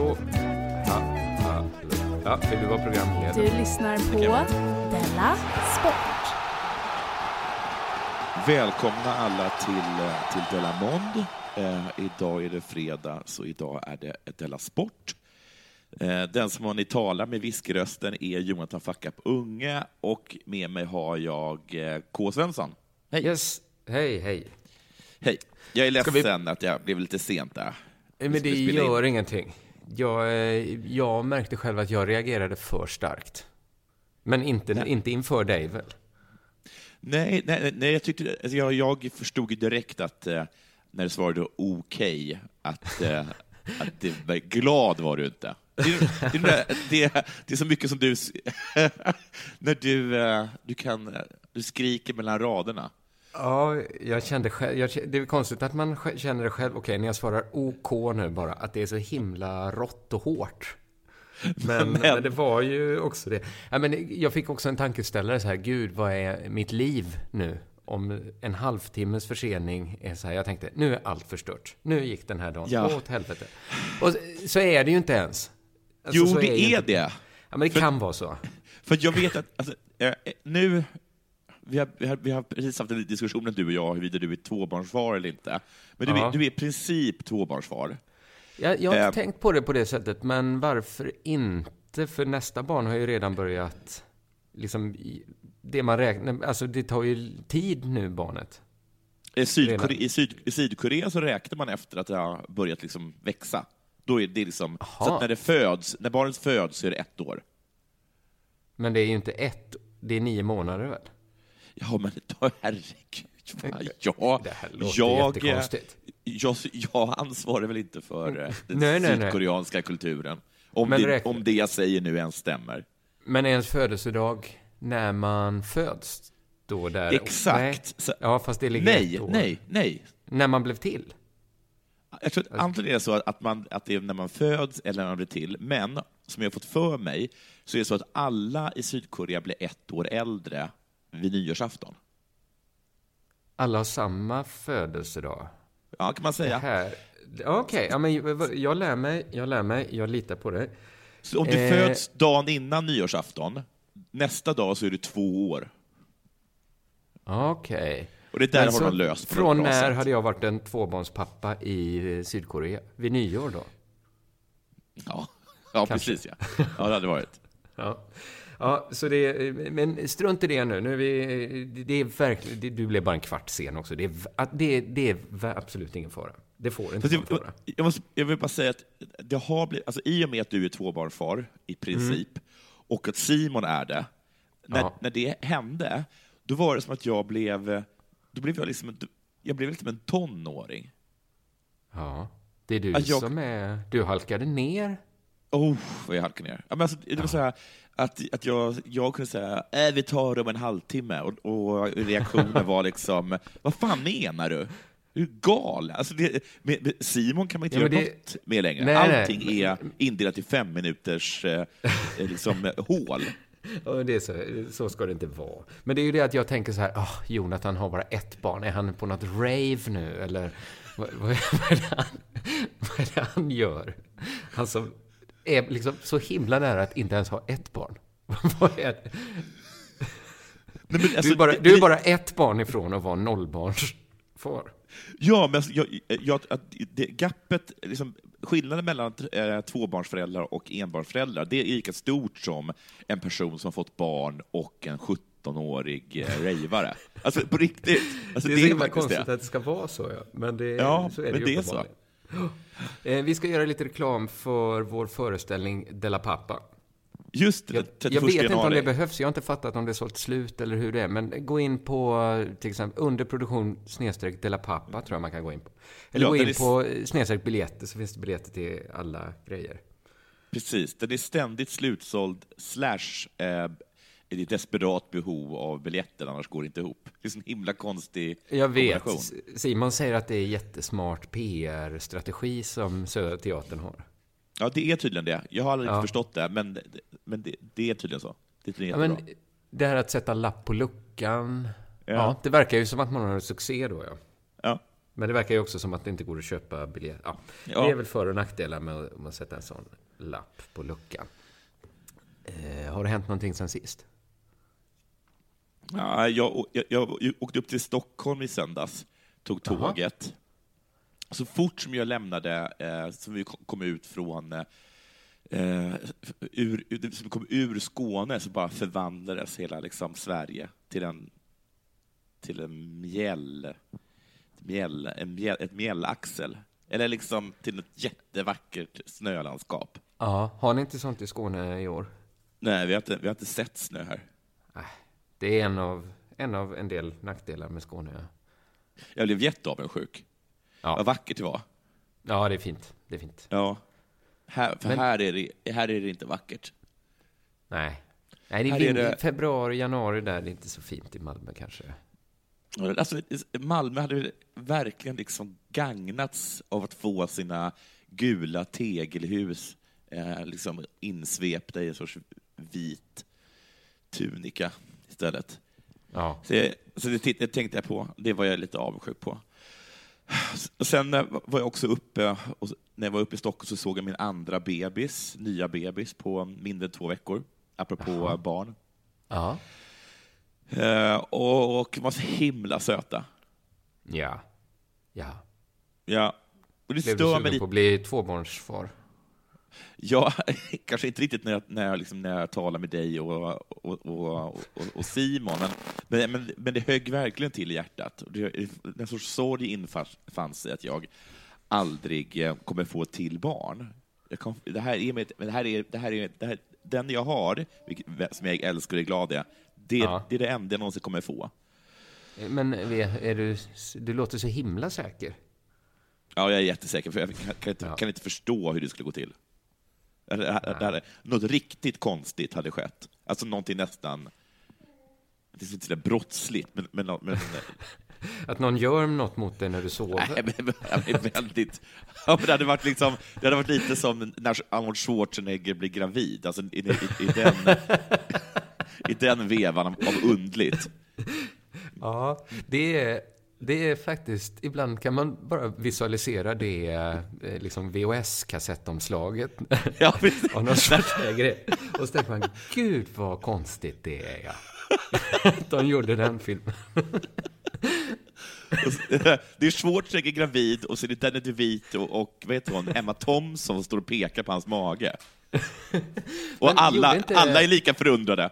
Så. Ja, ja, ja, vill du vara programledare? Du lyssnar på Della Sport. Välkomna alla till, eh, till Della Mond. Eh, idag är det fredag, så idag är det Della Sport. Eh, den som ni talar med viskrösten är Jonathan Fackap Unge och med mig har jag eh, K. Svensson. Hej. Yes. Hej, hej. Hej. Jag är ledsen att jag blev lite sent där. Men det spela in. gör ingenting. Jag, eh, jag märkte själv att jag reagerade för starkt. Men inte, inte inför dig väl? Nej, nej, nej jag, tyckte, alltså jag, jag förstod direkt att eh, när du svarade okej, att, eh, att det var, glad var du inte. Det, är- det, det, det är så mycket som du... när du, eh, du, kan, du skriker mellan raderna. Ja, jag kände själv, jag, det är konstigt att man känner det själv, okej, när jag svarar OK nu bara, att det är så himla rått och hårt. Men, Men- men det var ju också det. Ja, men jag fick också en tankeställare så här, gud, vad är mitt liv nu? Om en halvtimmes försening är så här, jag tänkte, nu är allt förstört. Nu gick den här dagen Ja. åt helvete. Och så är det ju inte ens. Alltså, jo, det är inte- det. Ja, men det För- kan vara så. För jag vet att alltså, nu... Vi har, vi, har, vi har precis haft en diskussion, du och jag, huruvida du är tvåbarnsfar eller inte. Men du, är, du är i princip tvåbarnsfar. Jag, jag har inte Eh. tänkt på det på det sättet, men varför inte? För nästa barn har ju redan börjat, liksom, det man räknar, alltså det tar ju tid nu, barnet. I, Sydkore, Redan. i, Syd, I Sydkorea så räknar man efter att det har börjat liksom växa. Då är det liksom, så att när, det föds, när barnet föds så är det ett år. Men det är ju inte ett, det är nio månader väl? Ja, men herregud. Ja, jag, jag, jag ansvarar väl inte för eh, den Nej, nej, nej. sydkoreanska kulturen. Om Men det, om det jag säger nu ens stämmer. Men ens födelsedag, när man föds, då där... Exakt. Nej. Ja, fast det ligger Nej, ett år. nej, nej. När man blev till. Jag tror att antingen är det så att, man, att det är när man föds eller när man blir till, men som jag har fått för mig så är det så att alla i Sydkorea blir ett år äldre vid nyårsafton. Alla har samma födelsedag. Ja, kan man Det säga. Okej, ja, men jag lär mig, jag lär mig, jag litar på dig. Så om du Eh. föds dagen innan nyårsafton, nästa dag så är du två år. Okej. Och det där Men har de löst på Från när sätt. hade jag varit en tvåbarnspappa i eh, Sydkorea? Vid nyår då? Ja, ja Kanske. precis ja. Ja, det hade varit. Ja. Ja, så det, men strunt i det nu. nu vi, det är verkligen, det, du blev bara en kvart sen också. Det är, det, det är absolut ingen fara. Det får inte Fast vara jag, jag, måste, jag vill bara säga att det har blivit, alltså, i och med att du är tvåbarnsfar, i princip, och att Simon är det, när, Ja. när det hände, då var det som att jag blev, då blev jag liksom en, jag blev liksom en tonåring. Ja, det är du jag- som är... Du halkade ner. Oh, vad jag halkade ner. Men alltså, det var så här att, att jag, jag kunde säga äh, vi tar om en halvtimme, och, och reaktionen var liksom, vad fan menar du? Du är galen. Alltså det, med, med Simon kan man inte Ja, göra det- något med längre. Nej, nej. Allting är indelat i fem minuters eh, liksom, hål. Ja, det är så, så ska det inte vara. Men det är ju det att jag tänker så här, oh, Jonathan har bara ett barn. Är han på något rave nu? Eller vad, vad, vad, är, det han, vad är det han gör? Som är liksom så himla nära att inte ens ha ett barn. Vad är det? Nej, men Du alltså, är, bara, det- du är bara ett barn ifrån att vara nollbarnsfar. Ja, men alltså, jag, jag, att det, gapet, liksom, skillnaden mellan eh, tvåbarnsföräldrar och enbarnsföräldrar, det är lika stort som en person som har fått barn och en 17-årig eh, rejvare. Alltså på riktigt. Alltså, det är så himla konstigt det. att det ska vara så, ja. Men det, Ja, så är det men ju det är så. Eh, Vi ska göra lite reklam för vår föreställning Della Pappa. Just det, Jag, 31 jag vet inte om januari. det behövs, jag har inte fattat om det är sålt slut eller hur det är. Men gå in på till exempel underproduktion snedstreck Della Pappa tror jag man kan gå in på. Eller Ja, gå in är på eh, snedstreck biljetter så finns det biljetter till alla grejer. Precis, den är ständigt slutsåld, slash eh, i desperat behov av biljetter, annars går det inte ihop. Det är en himla konstig Jag vet. Simon säger att det är jättesmart PR-strategi som Södra Teatern har. Ja, det är tydligen det. Jag har aldrig Ja. förstått det, men, men det, det är tydligen så. Det är tydligen Ja, men det här att sätta lapp på luckan. Ja. Ja. det verkar ju som att man har succé då, ja. Ja. Men det verkar ju också som att det inte går att köpa biljett. Ja. Ja. Det är väl för och nackdelar med att sätta en sån lapp på luckan. Eh, har det hänt någonting sen sist? Ja, jag, jag, jag åkte upp till Stockholm i söndags, tog tåget. Så fort som jag lämnade, eh, som vi kom ut från eh, ur, ur, som vi kom ur Skåne, så bara förvandlades hela liksom, Sverige till en, till en mjäll, mjäll, en mjäll, ett mjällaxel. Eller liksom till ett jättevackert snölandskap. Ja, har ni inte sånt i Skåne i år? Nej, vi har inte, vi har inte sett snö här. Det är en av en, av en del nackdelar med Skåne. Ja, Jag blev jätteavundsjuk. Ja. Vad vackert det var. ja det är fint. Det är fint. Ja. Här, för Men- här, är det, här är det inte vackert. Nej. Nej, det är vind, det- februari, januari där. Det är inte så fint i Malmö kanske. Alltså, Malmö hade verkligen liksom gagnats av att få sina gula tegelhus eh, liksom insvepta i en sorts vit tunika istället. Ja. Så, jag, så det, det tänkte jag på. Det var jag lite avundsjuk på. Och Sen eh, var jag också uppe, och när jag var uppe i Stockholm så såg jag min andra bebis, nya bebis, på mindre än två veckor, apropå Jaha. barn. Ja. Eh, och, och var så himla söta. Ja. Ja. Ja. Och det Blev du stör mig sugen på att bli tvåbarnsfar? Ja, kanske inte riktigt när jag, när jag, liksom, när jag talar med dig och, och, och, och, Simon, men, men, men, det högg verkligen till i hjärtat. En sorts sorg infann sig att jag aldrig eh, kommer få till barn. Kom, det här är, mitt, det här är, det här är det här, den jag har, som jag älskar och är glad i, det, Ja. det är det enda jag någonsin kommer få. Men är är du, du låter så himla säker. Ja, jag är jättesäker, för jag kan, kan, inte, Ja. kan inte förstå hur det skulle gå till. Det, något riktigt konstigt hade skett. Alltså någonting nästan... Det är inte så där brottsligt, men... men, men Att någon gör något mot dig när du sover. nej, men, men, väldigt... Ja, men det, hade varit liksom, det hade varit lite som när Arnold Schwarzenegger blir gravid. Alltså i, i, i, den, i den vevan av undligt. Ja, det är, det är faktiskt, ibland kan man bara visualisera det eh, liksom VHS-kassettomslaget Ja, precis. av någon Schwarzenegger. Och så tänker man, gud vad konstigt det är, ja. De gjorde den filmen. Det är Schwarzenegger gravid och så är det Danny DeVito och, vad heter hon, Emma Thompson som står och pekar på hans mage. Och alla, inte- alla är lika förundrade.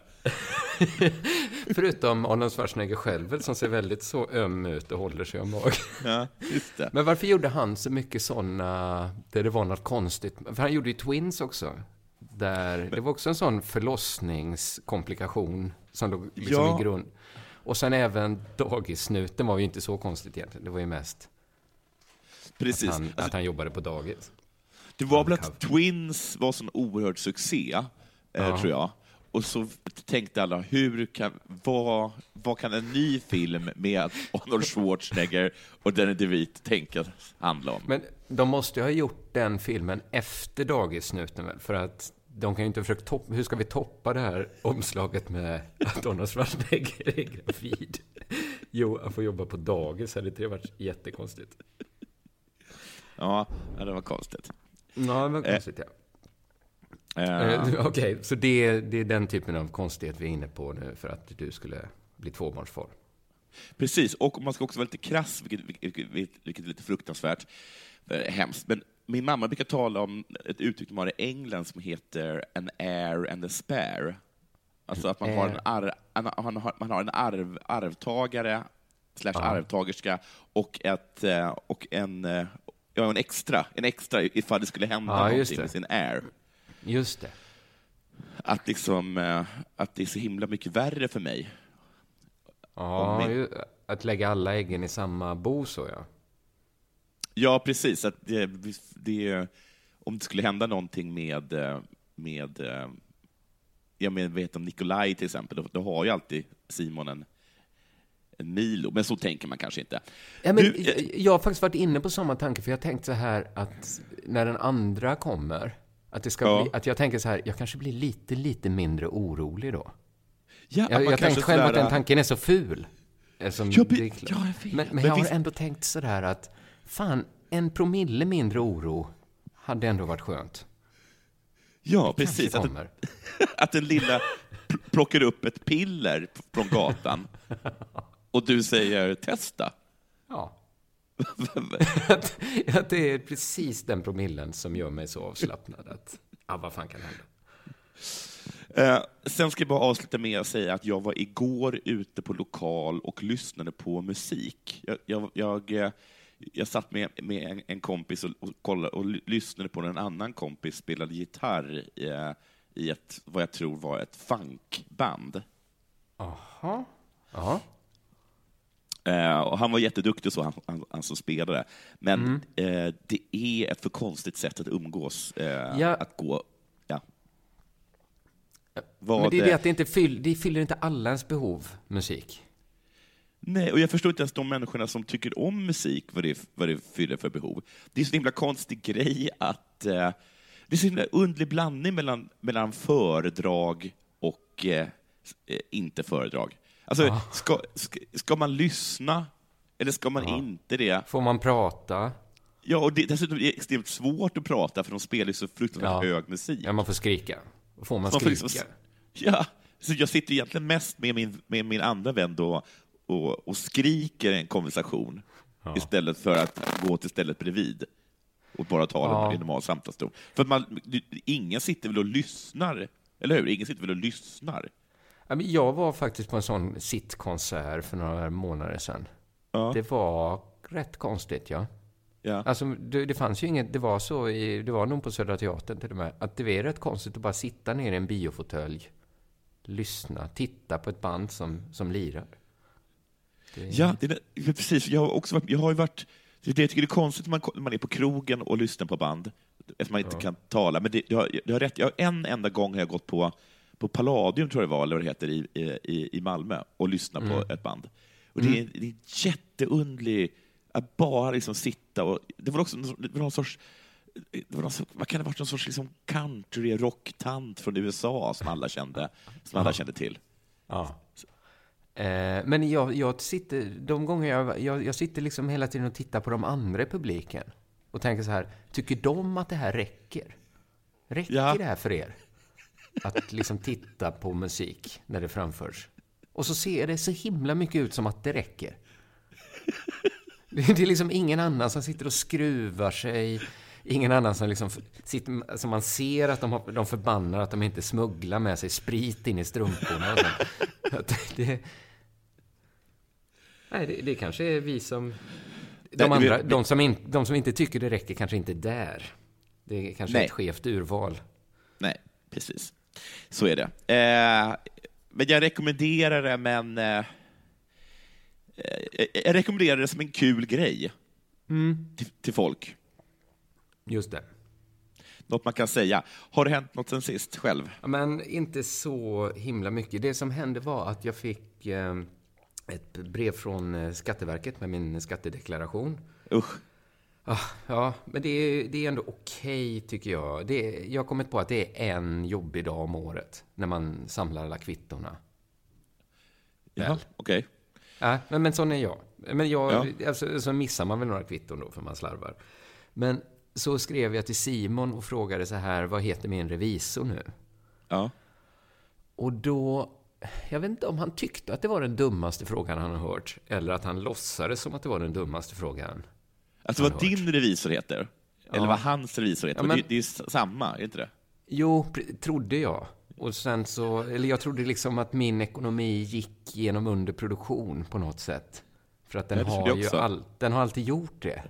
Förutom Arnold Schwarzenegger själv, som ser väldigt så öm ut och håller sig om magen. Ja. Men varför gjorde han så mycket sådana, där det var något konstigt? För han gjorde ju Twins också. Där, det var också en sån förlossningskomplikation som låg liksom Ja. i grund. Och sen även dagissnuten var ju inte så konstigt egentligen. Det var ju mest Precis. att han, Alltså, att han jobbade på dagis. det var väl att Twins var sån oerhörd succé, eh, Ja. tror jag. Och så tänkte alla, hur kan, vad, vad kan en ny film med Arnold Schwarzenegger och Danny DeVito tänkas handla om? Men de måste ju ha gjort den filmen efter dagissnuten väl? För att de kan ju inte försöka toppa... Hur ska vi toppa det här omslaget med att Arnold Schwarzenegger är gravid? Jo, han får jobba på dagis. Hade inte det varit jättekonstigt? Ja, det var konstigt. Ja, det var konstigt, ja. Eh, Okej, så det, det är den typen av konstighet vi är inne på nu för att du skulle bli tvåbarnsfar. Precis, och man ska också vara lite krass, vilket, vilket, vilket, är lite fruktansvärt hemskt. Men min mamma brukar tala om ett uttryck de har i England som heter an heir and a spare. Alltså att man har en, arv, man har, man har en arv, arvtagare slash arvtagerska och, ett, eh, och en, eh, ja, en extra, en extra ifall det skulle hända Ja, någonting med sin heir. Just det. Att, liksom, eh, att det är så himla mycket värre för mig. Ja, min- ju, att lägga alla äggen i samma bo så ja. Ja, precis. Att det, det, om det skulle hända någonting med, eh, med jag vet om Nikolaj till exempel, då, då har ju alltid Simon en, en Milo, men så tänker man kanske inte. Ja, men, Du, jag, jag har faktiskt varit inne på samma tanke, för jag tänkte så här att när den andra kommer, att, det ska Ja. bli, att jag tänker så här, jag kanske blir lite, lite mindre orolig då. ja, att Jag, jag tänkte själv att sådär- den tanken är så ful. Eftersom Ja, men- det är klart. ja, jag vet. men, men, Men jag visst- har ändå tänkt så där att, fan, en promille mindre oro hade ändå varit skönt. Ja, Kanske precis. Att, att den lilla pl- plockar upp ett piller från gatan och du säger testa. Ja. Att, det är precis den promillen som gör mig så avslappnad att, ja, vad fan kan hända? Eh, sen ska jag bara avsluta med att säga att jag var igår ute på lokal och lyssnade på musik. Jag, jag, jag, eh, jag satt med, med en, en kompis och, och, kollade, och ly- lyssnade på när en annan kompis spelade gitarr i, i ett, vad jag tror var ett funkband. Jaha. Ja. Eh, och han var jätteduktig, så han, han, han som spelade. Men eh, det är ett för konstigt sätt att umgås. Eh, Ja. Att gå... Ja. Vad, Men det är det att det inte fyll, det fyller inte alla ens behov, musik. Nej, och jag förstår inte ens de människorna som tycker om musik, vad det, vad det fyller för behov. Det är så himla konstig grej att... Eh, det är så himla underlig blandning mellan, mellan föredrag och eh, eh, inte föredrag. Alltså, ska, ska, ska man lyssna eller ska man inte det? Får man prata? Ja, och det, dessutom är det extremt svårt att prata för de spelar ju så fruktansvärt Ja. hög musik. Ja, man får skrika. Får man Man får skrika? liksom- Ja, så jag sitter egentligen mest med min, med min andra vän då och, och skriker en konversation istället för att gå till stället bredvid och bara tala Ja. en normal samtalston. För man, ingen sitter väl och lyssnar, eller hur? Ingen sitter väl och lyssnar? Ja, Jag var faktiskt på en sån sittkonsert för några månader sedan. Ja. Det var rätt konstigt, ja. Ja. Alltså, det, det fanns ju inget, det var så i, det var nog på Södra Teatern till och med, att det är rätt konstigt att bara sitta ner i en biofåtölj, lyssna, titta på ett band som, som lirar. Det, Ja, det är, ja, precis. Jag har, också varit, jag har ju varit... Det jag tycker det är konstigt när man, när man är på krogen och lyssnar på band, eftersom man inte kan tala. Men det, du, har, du har rätt. Jag en enda gång har jag gått på, på Palladium, tror jag det var, eller vad det heter, i, i, i Malmö och lyssnat på ett band. Och det, är, det är jätteundlig att bara liksom sitta och... Det var också någon- det var någon sorts... Det var någon, vad kan det ha varit? Någon sorts liksom country-rocktant från USA som alla kände, som alla kände till. Ja. Eh, men jag, jag sitter, de gånger jag, jag, jag sitter liksom hela tiden och tittar på de andra i publiken och tänker så här, tycker de att det här räcker? Räcker Ja. det här för er? Att liksom titta på musik när det framförs. Och så ser det så himla mycket ut som att det räcker. Det är liksom ingen annan som sitter och skruvar sig. Ingen annan som liksom sitter, som man ser att de, har, de förbannar att de inte smugglar med sig sprit in i strumporna och sånt. Det, nej, det, det kanske är vi som... De, andra, de, som in, de som inte tycker det räcker kanske inte är där. Det är kanske Nej. ett skevt urval. Nej, precis. Så är det. Eh, men jag rekommenderar det, men... Eh, eh, jag rekommenderar det som en kul grej till, till folk. Just det. Något man kan säga. Har det hänt något sen sist själv? Ja, Men inte så himla mycket. Det som hände var att jag fick eh, ett brev från Skatteverket med min skattedeklaration. Usch. Ah, ja, men det är, det är ändå okej tycker jag. Det jag har kommit på att det är en jobbig dag om året när man samlar alla kvittorna. Jaha, okej. Ja, men, men sån är jag. Men jag, Ja. alltså, så missar man väl några kvitton då för man slarvar. Men så skrev jag till Simon och frågade så här, vad heter min revisor nu? Ja. Och då, jag vet inte om han tyckte att det var den dummaste frågan han har hört, eller att han låtsades som att det var den dummaste frågan. Alltså vad din revisor heter? Eller vad hans revisor heter? Men- det, det är ju samma, är inte det? Jo, trodde jag. Och sen så, eller jag trodde liksom att min ekonomi gick genom underproduktion på något sätt. För att den, det har ju all, den har alltid gjort det.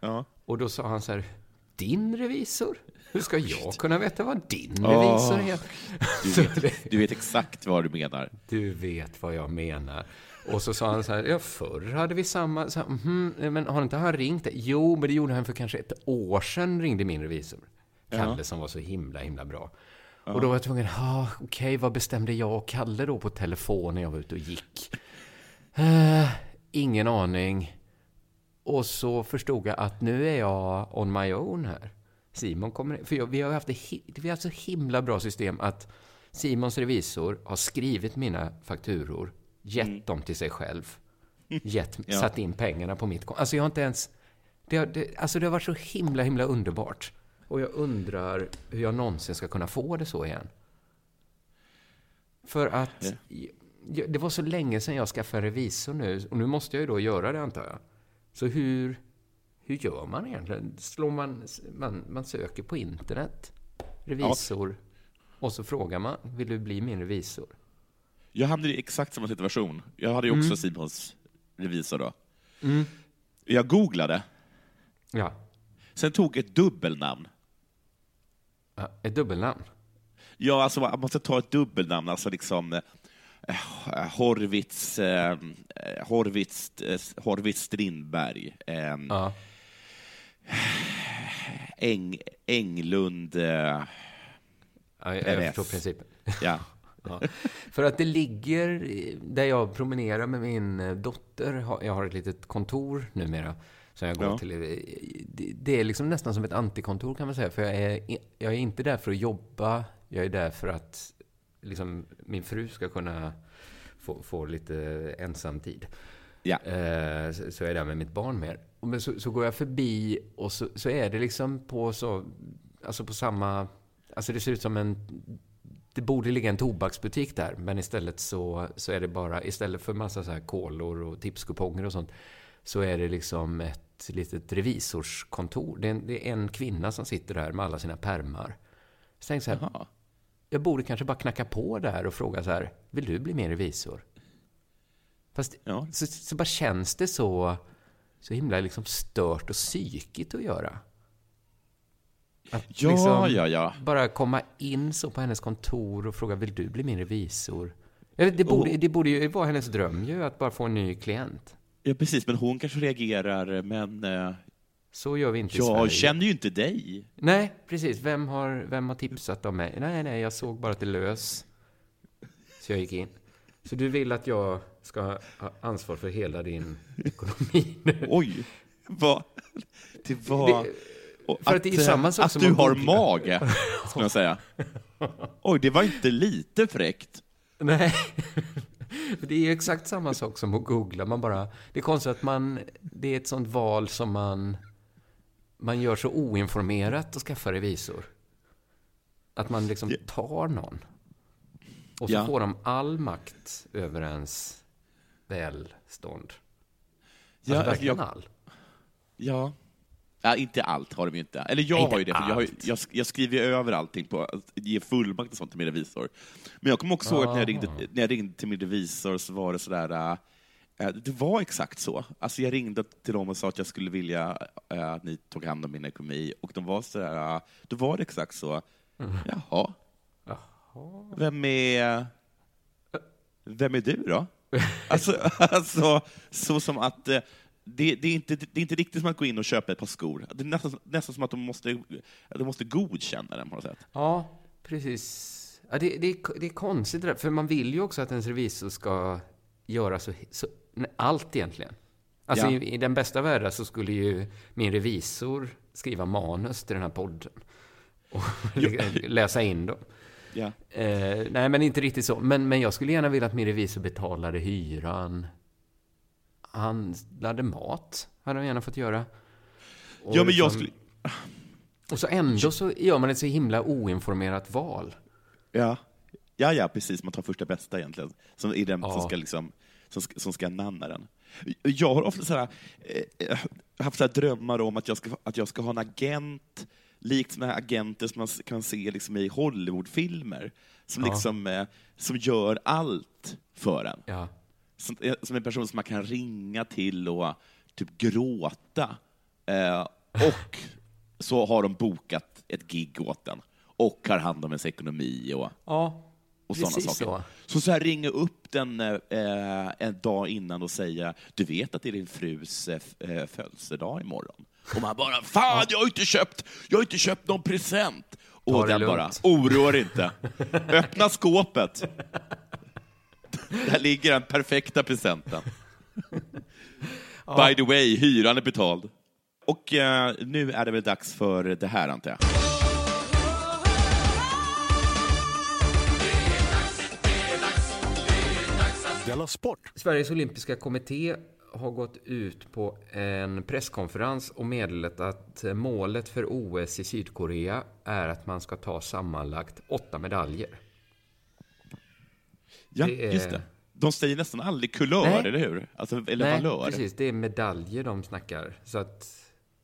Ja. Och då sa han så här, din revisor? Hur ska jag kunna veta vad din Åh, revisor heter? Du vet, det- du vet exakt vad du menar. Du vet vad jag menar. Och så sa han så här, ja förr hade vi samma, så här, "Mhm, men har inte han ringt dig? Jo, men det gjorde han för kanske ett år sedan ringde min revisor. Kalle som var så himla, himla bra. Och då var jag tvungen, ja okej, vad bestämde jag och Kalle då på telefon när jag var ute och gick? Eh, ingen aning. Och så förstod jag att nu är jag on my own här. Simon kommer För jag, vi har haft vi har haft så himla bra system att Simons revisor har skrivit mina fakturor, gett dem till sig själv, gett, Ja. satt in pengarna på mitt konto. Alltså jag har inte ens... Det har, det, alltså det har varit så himla, himla underbart. Och jag undrar hur jag någonsin ska kunna få det så igen. För att ja, det var så länge sedan jag skaffade revisor nu, och nu måste jag ju då göra det antar jag. Så hur, hur gör man egentligen? Slår man, man, man söker på internet, revisor, och så frågar man, vill du bli min revisor? Jag hamnade i exakt samma situation. Jag hade ju också Simons revisor då. Jag googlade, Ja, sen tog ett dubbelnamn. ja, ett dubbelnamn. Ja, alltså man måste ta ett dubbelnamn, alltså liksom eh, Horvits, eh, Horvits, eh, Horvits Strindberg, eh, Ja. Eng, Englund, eh, Ja, jag, jag RS. förstår principen. ja. Ja. För att det ligger där jag promenerar med min eh, dotter. Jag har ett litet kontor numera. Som jag går Ja. till. Eh, Det- är liksom nästan som ett antikontor kan man säga. För jag är, jag är inte där för att jobba. Jag är där för att liksom, min fru ska kunna få, få lite ensamtid. Ja. Eh, så, så är jag där med mitt barn mer. Men så, så går jag förbi och så, så är det liksom på så, alltså på samma, alltså det ser ut som en, det borde ligga en tobaksbutik där, men istället så, så är det bara, istället för massa så här kolor och tipskuponger och sånt, så är det liksom ett litet revisorskontor. Det är en, det är en kvinna som sitter där med alla sina permar. Så tänkte jag så här, Jaha. jag borde kanske bara knacka på där och fråga så här, vill du bli min revisor? Fast Ja. så, så bara känns det så, så himla liksom stört och psykigt att göra. Att Ja, liksom ja, ja. Bara komma in så på hennes kontor och fråga, vill du bli min revisor? Det borde, det borde ju vara hennes dröm ju, att bara få en ny klient. Ja, precis, men hon kanske reagerar, men eh, Så gör vi inte i jag Sverige. känner ju inte dig. Nej, precis. Vem har, vem har tipsat om mig? Nej, nej, jag såg bara att det lös. Så jag gick in. Så du vill att jag ska ha ansvar för hela din ekonomi nu? Oj, vad... Det var... Det- och för att det är ju eh, samma sak Att som du att har googla. mage, skulle jag säga. Oj, det var inte lite fräckt. Nej. Det är ju exakt samma sak som att googla. Man bara, det är konstigt att man, det är ett sånt val som man, man gör så oinformerat och skaffar revisor. Att man liksom Ja. tar någon. Och så Ja. får de all makt över ens välstånd. Ja, alltså alltså, verkligen jag- all. Ja. Ja. Inte allt har de ju inte. Eller jag Nej, har ju inte det, för jag, har, jag, jag skriver ju över allting på att ge fullmakt och sånt till min revisor. Men jag kommer också ihåg att när jag, ringde, Aha. när jag ringde till min revisor så var det sådär, äh, det var exakt så. Alltså jag ringde till dem och sa att jag skulle vilja äh, att ni tog hand om min ekonomi, och de var sådär, äh, då var det exakt så. Mm. Jaha. Vem är... Vem är du då? Alltså, alltså så som att eh, det, det, är inte, det är inte riktigt som att gå in och köpa ett par skor. Det är nästan, nästan som att de måste, de måste godkänna den på något sätt. Ja, precis. Ja, det, det, är, det är konstigt det där, för man vill ju också att ens revisor ska göra så, så allt egentligen. Alltså Ja. i, i den bästa världen så skulle ju min revisor skriva manus till den här podden. Och läsa in dem. Ja. Eh, nej, men inte riktigt så. Men, men jag skulle gärna vilja att min revisor betalade hyran. Han handlade mat, hade han gärna fått göra. Och Ja, men jag liksom- skulle... Och så ändå så gör man ett så himla oinformerat val. Ja. ja, ja, precis. Man tar första bästa egentligen, som är den som Ja. ska, liksom, som, ska- som ska namna den. Jag har ofta så här, eh, haft så drömmar om att jag, ska, att jag ska ha en agent, likt såna här agenter som man kan se liksom i Hollywoodfilmer, som, Ja. liksom, eh, som gör allt för en. Ja. Som, eh, som en person som man kan ringa till och typ gråta. Eh, och så har de bokat ett gig åt en och har hand om ens ekonomi och, Ja, och sådana saker. så. Så. så här ringa upp den eh, en dag innan och säga du vet att det är din frus eh, eh, födelsedag imorgon. Och man bara fan, jag har inte köpt, jag har inte köpt någon present. Och den lugnt. bara, oroa dig inte. Öppna skåpet. Där ligger den perfekta presenten. By the way, hyran är betald. Och eh, nu är det väl dags för det här, antar jag. Della Sport! Sveriges olympiska kommitté har gått ut på en presskonferens och meddelat att målet för OS i Sydkorea är att man ska ta sammanlagt åtta medaljer. Ja, Det är- just det. De säger nästan aldrig kulör, Nej. eller hur? Alltså, eller Nej, valör. precis. Det är medaljer de snackar. Så att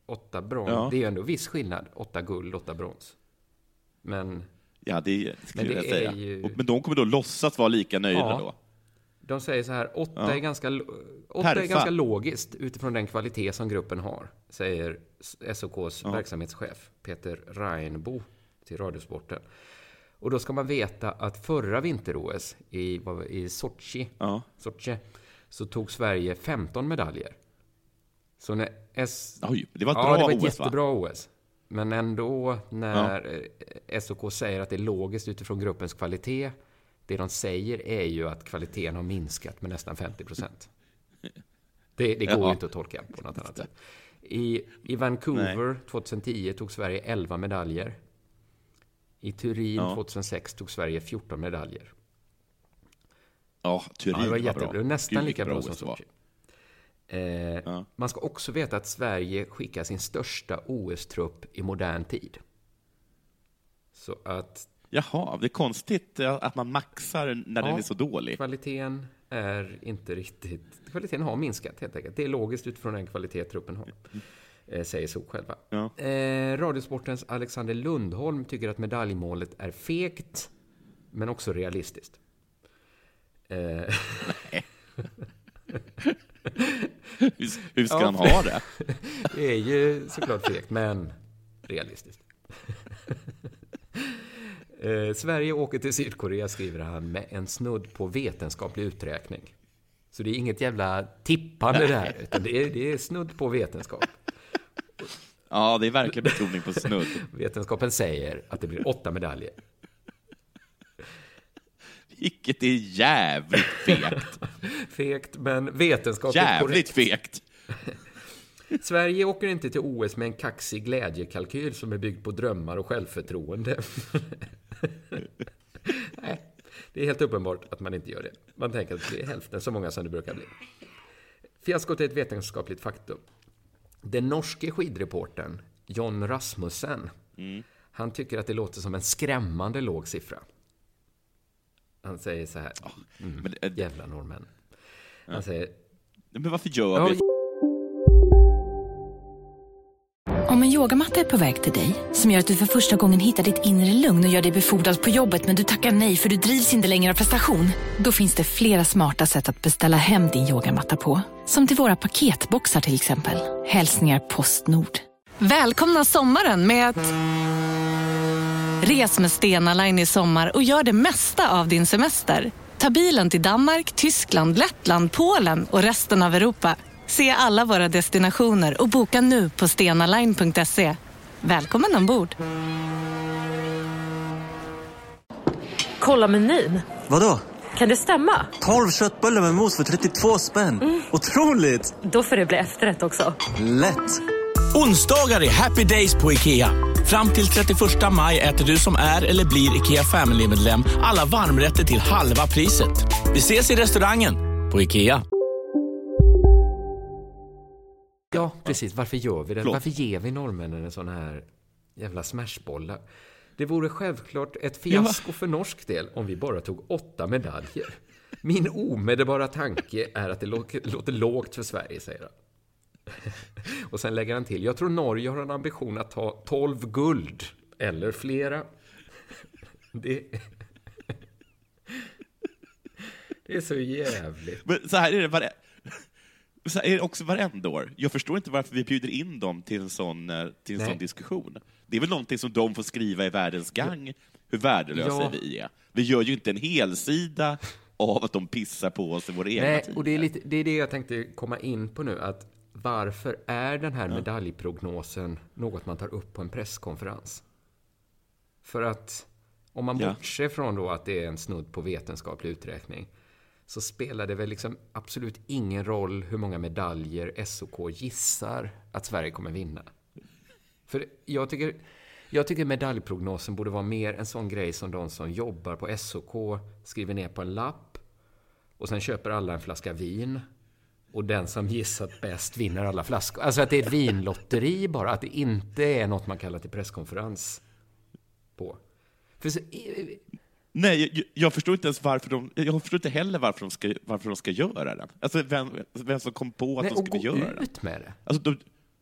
åtta brons, Ja. det är ju ändå viss skillnad. Åtta guld, åtta brons. Men Ja, det skulle jag säga. ju- Och, men de kommer då låtsas vara lika nöjda Ja. då? de säger så här, åtta, Ja. är, ganska, åtta är ganska logiskt utifrån den kvalitet som gruppen har, säger SOKs Ja. verksamhetschef Peter Reinbo till Radiosporten. Och då ska man veta att förra vinter-OS i, i Sochi, Ja. Sochi så tog Sverige 15 medaljer. Så när S... Oj, det var ett ja, bra det var ett OS, va? jättebra OS. Men ändå när eh, SOK säger att det är logiskt utifrån gruppens kvalitet, det de säger är ju att kvaliteten har minskat med nästan 50 procent. Det, det går Ja. inte att tolka på något annat sätt. I, I Vancouver 2010 tog Sverige 11 medaljer. I Turin Ja. 2006 tog Sverige 14 medaljer. Ja, Turin Ja, det var var jättebra. bra. Nästan lika vilket bra som. Sochi. Eh, Man ska också veta att Sverige skickar sin största OS-trupp i modern tid. Så att Jaha, det är konstigt att man maxar när den Ja, är så dålig. Kvaliteten är inte riktigt... Kvaliteten har minskat helt enkelt. Det är logiskt utifrån den kvalitet truppen har. Eh, säger SOK själva. Ja. Eh, Radiosportens Alexander Lundholm tycker att medaljmålet är fegt, men också realistiskt. Eh, Hur, hur ska Ja, han ha det? Det är ju såklart fegt, men realistiskt. Eh, Sverige åker till Sydkorea, skriver han, med en snudd på vetenskaplig uträkning. Så det är inget jävla tippande där, utan det är, det är snudd på vetenskap. Ja, det är verkligen betoning på snudd. Vetenskapen säger att det blir åtta medaljer. Vilket är jävligt fegt. Fegt, men vetenskapligt Jävligt korrekt. fegt. Sverige åker inte till OS med en kaxig glädjekalkyl som är byggd på drömmar och självförtroende. Nej, det är helt uppenbart att man inte gör det. Man tänker att det blir hälften så många som det brukar bli. Fiaskot är ett vetenskapligt faktum. Den norske skidreportern John Rasmussen, han tycker att det låter som en skrämmande låg siffra. Han säger så här, mm, men det- jävla norrmän. Han säger, Men varför gör vi Om en yogamatta är på väg till dig, som gör att du för första gången hittar ditt inre lugn och gör dig befordrad på jobbet men du tackar nej för du drivs inte längre av prestation. Då finns det flera smarta sätt att beställa hem din yogamatta på. Som till våra paketboxar till exempel. Hälsningar Postnord. Välkomna sommaren med att... Res med Stena Line i sommar och gör det mesta av din semester. Ta bilen till Danmark, Tyskland, Lettland, Polen och resten av Europa. Se alla våra destinationer och boka nu på stenaline.se. Välkommen ombord! Kolla menyn. Vadå? Kan det stämma? 12 köttbullar med mos för 32 spänn. Otroligt! Då får det bli efterrätt också. Lätt! Onsdagar är happy days på IKEA. Fram till 31 maj äter du som är eller blir IKEA Family-medlem alla varmrätter till halva priset. Vi ses i restaurangen på IKEA. Ja, precis. Varför gör vi det? Förlåt. Varför ger vi norrmännen en sån här Jävla smashbollar. Det vore självklart ett fiasko för norsk del om vi bara tog åtta medaljer. Min omedelbara tanke är att det låter lågt för Sverige, säger han. Och sen lägger han till, jag tror Norge har en ambition att ta 12 guld, eller flera. Det, det är så jävligt. Men så här är det så är det också varenda år. Jag förstår inte varför vi bjuder in dem till en sån, eh, till en sån diskussion. Det är väl någonting som de får skriva i Världens gang, hur värdelösa Ja. vi är. Vi gör ju inte en helsida av att de pissar på oss i våra egna Nej, och det är, lite, det är det jag tänkte komma in på nu. Att varför är den här medaljprognosen något man tar upp på en presskonferens? För att om man Ja. bortser från då att det är en snudd på vetenskaplig uträkning så spelar det väl liksom absolut ingen roll hur många medaljer SOK gissar att Sverige kommer vinna. För jag tycker, jag tycker medaljprognosen borde vara mer en sån grej som de som jobbar på SOK skriver ner på en lapp och sen köper alla en flaska vin och den som gissat bäst vinner alla flaskor. Alltså att det är ett vinlotteri bara, att det inte är något man kallar till presskonferens på. För så, Nej, jag, förstår inte ens varför de, jag förstår inte heller varför de ska, varför de ska göra den. Alltså vem, vem som kom på att Nej, de och skulle gå göra den. ut med det. Alltså, de,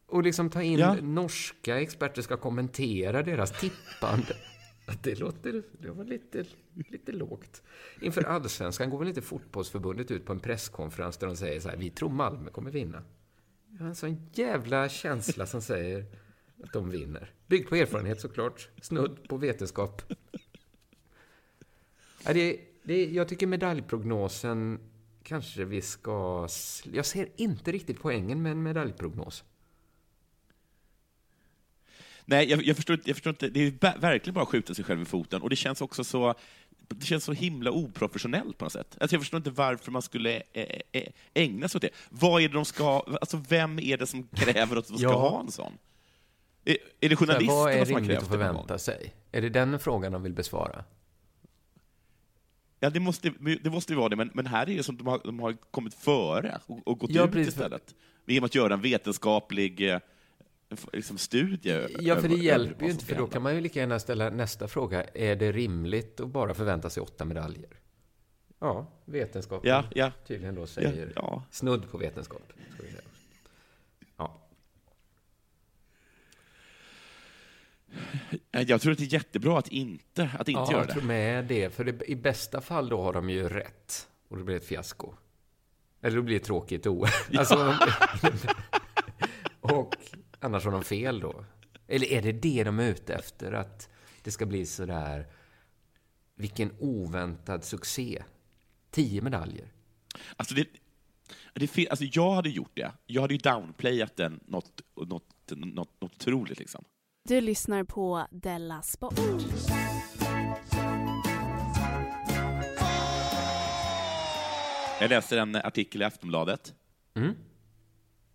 Och liksom ta in Ja. norska experter ska kommentera deras tippande. Det låter det var lite, lite lågt. Inför allsvenskan går väl inte fotbollsförbundet ut på en presskonferens där de säger så här, vi tror Malmö kommer vinna. Jag har en sån jävla känsla som säger att de vinner. Byggt på erfarenhet såklart, snudd på vetenskap. Ja, det, det, jag tycker medaljprognosen kanske vi ska... Jag ser inte riktigt poängen med en medaljprognos. Nej, jag, jag, förstår, jag förstår inte. Det är ver- verkligen bara att skjuta sig själv i foten. Och det känns också så, det känns så himla oprofessionellt på något sätt. Alltså jag förstår inte varför man skulle ä, ä, ägna sig åt det. Vad är det de ska, alltså vem är det som kräver att de ska Ja. ha en sån? Är, är det Vad journalisterna är som har rimligt krävt att det någon gång? förvänta sig? Är det den frågan de vill besvara? Ja, det måste, det måste ju vara det, men, men här är det som de har, de har kommit före och, och gått Ja, ut precis. istället. Genom att göra en vetenskaplig eh, liksom, studie. Ja, för det över hjälper ju inte, för då kan man ju lika gärna ställa nästa fråga. Är det rimligt att bara förvänta sig åtta medaljer? Ja, vetenskapen Ja, ja. tydligen då säger Ja, ja. snudd på vetenskap. Ska vi säga. Jag tror att det är jättebra att inte, att inte ja, göra jag det. tror med det. För det, i bästa fall då har de ju rätt. Och det blir ett fiasko. Eller det blir ett tråkigt OS. Alltså, och annars har de fel då. Eller är det det de är ute efter? Att det ska bli sådär... Vilken oväntad succé. Tio medaljer. Alltså det, det, alltså jag hade gjort det. Jag hade ju downplayat den något, något, något, något otroligt. Liksom. Du lyssnar på Della Sport. Jag läste en artikel i Aftonbladet. Mm.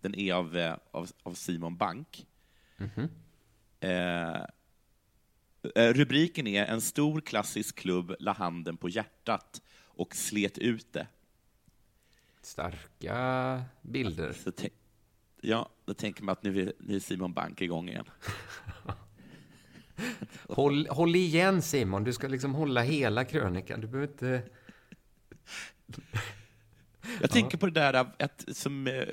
Den är av, eh, av, av Simon Bank. Mhm. Eh, eh, rubriken är En stor klassisk klubb la handen på hjärtat och slet ut det. Starka bilder. Så tänk, ja, då tänker man att nu är, nu är Simon Bank igång igen. Håll, håll igen Simon, du ska liksom hålla hela krönikan. Du behöver inte... Jag tänker på det där att, som... eh,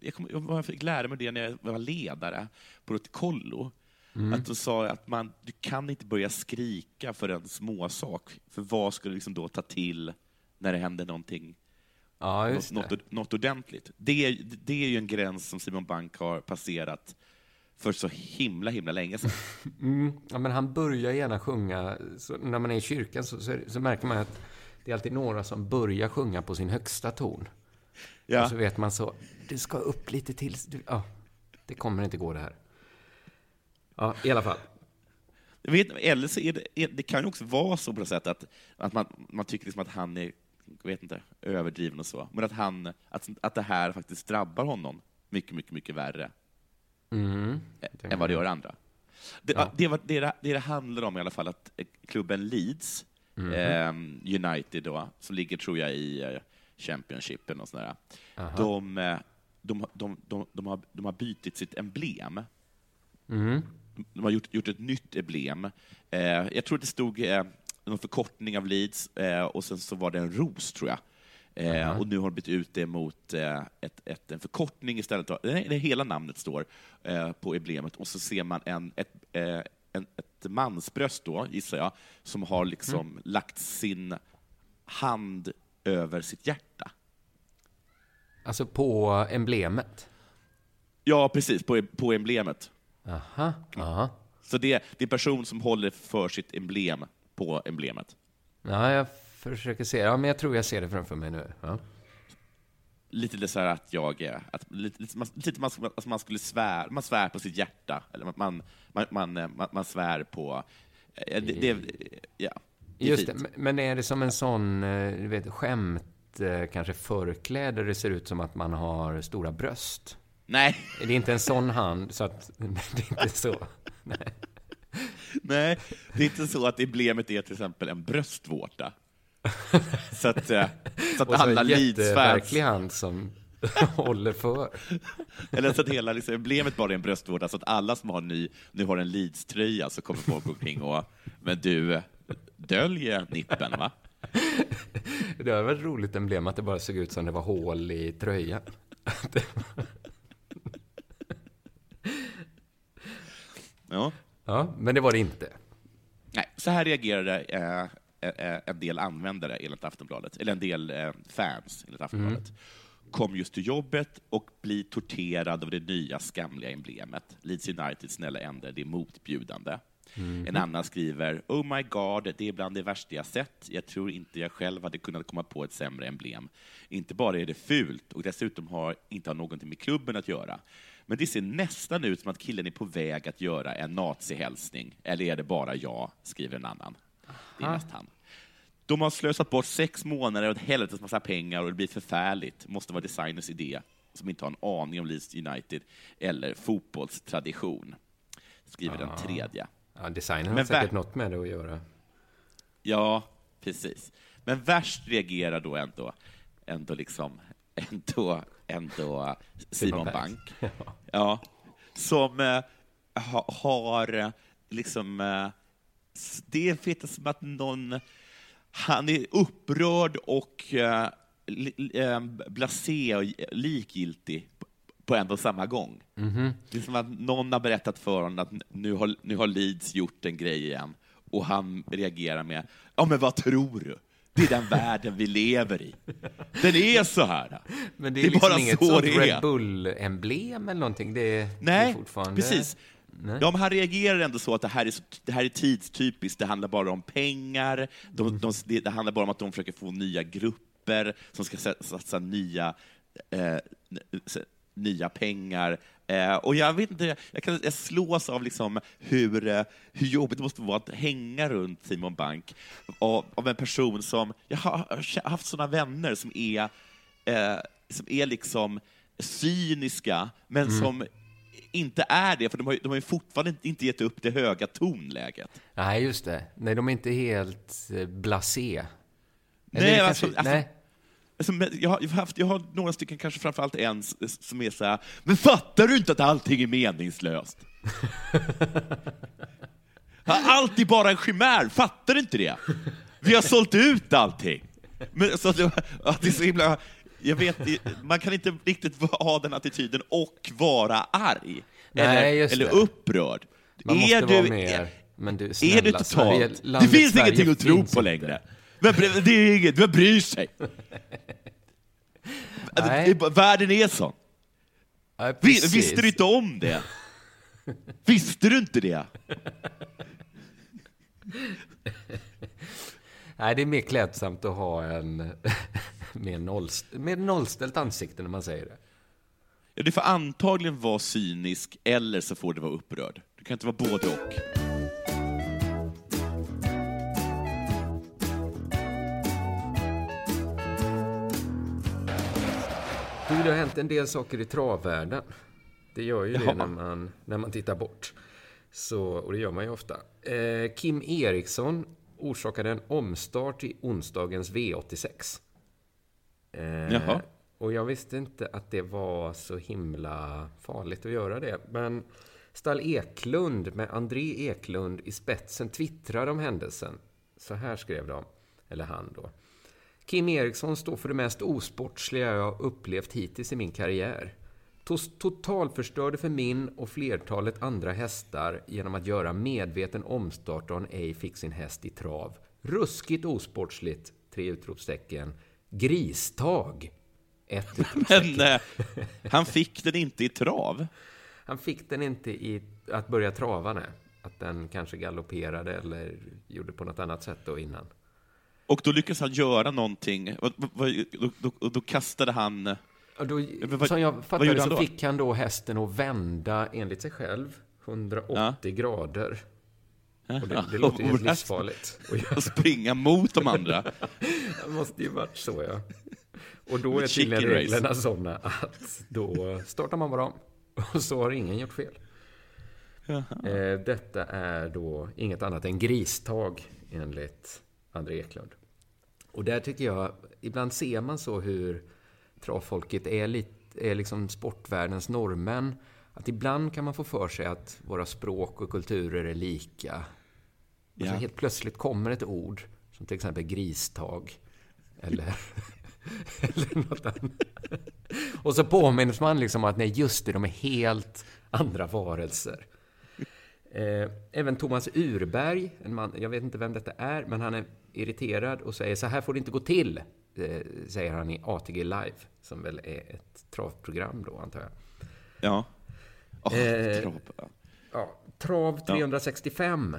Jag, kom, jag fick lära mig det när jag var ledare på ett kollo. Mm. Att de sa att man, du kan inte börja skrika för en småsak. För vad ska du liksom då ta till när det händer någonting Ja, just något, det. något, ordentligt? Det är, det är ju en gräns som Simon Bank har passerat för så himla, himla länge sedan. Mm, ja, men han börjar gärna sjunga. Så när man är i kyrkan så, så, så märker man att det är alltid några som börjar sjunga på sin högsta ton. Ja. Och så vet man så, du ska upp lite till. Du, ja, det kommer inte gå det här. Ja, i alla fall. Vet, eller så är det, det kan ju också vara så på något sätt att, att man, man tycker liksom att han är jag vet inte, överdriven och så, men att, han, att, att det här faktiskt drabbar honom mycket, mycket, mycket värre Mm. än vad det gör andra. Det, Ja. det, var- det, det, det handlar om i alla fall att eh, klubben Leeds, Mhm. eh, United då, som ligger tror jag i eh, Championshipen och sådär, de, eh, de, de, de, de, har, de har bytt sitt emblem Mm. De har gjort, gjort ett nytt emblem. Eh, jag tror det stod eh, någon förkortning av Leeds eh, och sen så var det en ros, tror jag. Eh, Aha. och nu har de bytt ut det mot eh, ett, ett, en förkortning istället. Nej, det hela namnet står eh, på emblemet och så ser man en, ett, eh, en, ett mansbröst då, gissar jag, som har liksom Mm. lagt sin hand över sitt hjärta. Alltså på emblemet? Ja, precis, på, på emblemet. Aha, aha. Så det, det är en person som håller för sitt emblem på emblemet. Ja, jag försöker se. Ja, men jag tror jag ser det framför mig nu. Ja. Lite det så här att jag är, att, lite, lite, man, lite man, alltså man skulle svär, man svär på sitt hjärta, eller man, man, man, man, man, man svär på, eh, det, det, ja. det är Just det, fint. men- men är det som en sån, eh, du vet, skämt, eh, kanske förkläde, det ser ut som att man har stora bröst? Nej. Är det inte en sån hand, så att det är inte så? Nej. Nej, det är inte så att emblemet är till exempel en bröstvårta. Så att, eh, så att Och så alla en jätteverklig hand som håller för. Eller så att hela liksom, emblemet bara är en bröstvårta, så att alla som har ny, nu har en Leeds-tröja så kommer folk omkring och men du, döljer nippen va? Det har varit roligt emblem att det bara såg ut som det var hål i tröjan. Ja. Ja, men det var det inte. Nej, så här reagerade eh, eh, en del användare enligt Aftonbladet, eller en del eh, fans enligt Aftonbladet. Kom just till jobbet och blir torterad av det nya skamliga emblemet. Leeds United, snälla ändra, det är motbjudande. Mhm. En annan skriver, Oh my god, det är bland det värsta jag sett. Jag tror inte jag själv hade kunnat komma på ett sämre emblem. Inte bara är det fult, och dessutom har inte har någonting med klubben att göra. Men det ser nästan ut som att killen är på väg att göra en nazihälsning. Eller är det bara jag, skriver en annan. Det är Aha. mest han. De har slösat bort sex månader och ett helvetes massa pengar och det blir förfärligt. Måste vara designers idé, som inte har en aning om Leeds United eller fotbollstradition. Skriver den Ja. tredje. Ja, designen har Men säkert något med det att göra. Ja, precis. Men värst reagerar då ändå, ändå liksom, ändå, ändå Simon Bank. Ja. Som eh, ha, har eh, liksom, eh, det är fett som att någon, han är upprörd och eh, eh, blasé och likgiltig på- en och samma gång. Mhm. Det är som att någon har berättat för honom att nu har, nu har Leeds gjort en grej igen. Och han reagerar med, ja men vad tror du? Det är den världen vi lever i. Den är så här. Men det är, liksom bara inget så sånt det är. Red Bull-emblem eller någonting? Det är, det är Nej, fortfarande... precis. Nej. Ja, men han reagerar ändå så att det här är, så- det här är tidstypiskt, det handlar bara om pengar, de, Mm. de, det, det handlar bara om att de försöker få nya grupper som ska sa- satsa nya, eh, nya pengar. Eh, och jag vet inte, jag, kan, jag slås av liksom hur, eh, hur jobbigt det måste vara att hänga runt Simon Bank av, av en person som, jag har haft sådana vänner som är, eh, som är liksom cyniska, men Mm. som inte är det, för de har, de har ju fortfarande inte- gett upp det höga tonläget. Nej, just det. Nej, de är inte helt eh, blasé. Nej, alltså, alltså, nej. Alltså, jag, har, haft, jag har några stycken, kanske framförallt en, som är så här, men fattar du inte att allting är meningslöst? Allt är bara en chimär, fattar du inte det? Vi har sålt ut allting. Men, så att, det- att det är så himla, jag vet, man kan inte riktigt ha den attityden och vara arg. Nej, eller eller upprörd. Man måste vara mer, men du, är snälla, du totalt... Sverige- det finns Sverige ingenting att tro på längre. Det är inget, vem bryr sig? Nej. Är bara- Världen är sån. Vi, precis. visste du inte om det? Visste du inte det? Nej, det är mer klädsamt att ha en mer nollst, mer nollställt ansikte när man säger det. Ja, du får antagligen vara cynisk, eller så får du vara upprörd. Du kan inte vara både och. Det har hänt en del saker i travvärlden. Det gör ju Jaha. det när man, när man tittar bort. Så, och det gör man ju ofta. Eh, Kim Eriksson orsakade en omstart i onsdagens V86. Eh, Jaha. Och jag visste inte att det var så himla farligt att göra det. Men Stall Eklund med André Eklund i spetsen twittrar om händelsen. Så här skrev de, eller han då. Kim Eriksson står för det mest osportsliga jag upplevt hittills i min karriär. Totalförstörde för min och flertalet andra hästar genom att göra medveten omstart och han ej fick sin häst i trav. Ruskigt osportsligt! Tre utropstecken. Gristag! Ett utropstecken. Men eh, han fick den inte i trav. Han fick den inte i att börja trava, nej. Att den kanske galopperade eller gjorde på något annat sätt då innan. Och då lyckades han göra någonting. Vad- Då, då, då kastade han... Och då, Men vad- som jag fattade gjorde så fick han då hästen att vända, enligt sig själv, 180 grader. Och det, det låter ju Och- livsfarligt. Och springa mot de andra. Det måste ju varit så, ja. Och då är tydligen reglerna sådana att då startar man bara om. Och så har ingen gjort fel. Eh, detta är då inget annat än gristag, enligt André Eklund. Och där tycker jag, ibland ser man så hur travfolket är, lite, är liksom sportvärldens norrmän. Att ibland kan man få för sig att våra språk och kulturer är lika. Och så Ja. helt plötsligt kommer ett ord, som till exempel gristag. Eller, eller något annat. Och så påminns man liksom att nej, just det, de är helt andra varelser. Eh, även Thomas Urberg, en man, jag vet inte vem detta är, men han är irriterad och säger så här får det inte gå till, eh, säger han i ATG Live, som väl är ett travprogram då, antar jag. Ja. Åh, Eh, trav. Ja, Trav 365.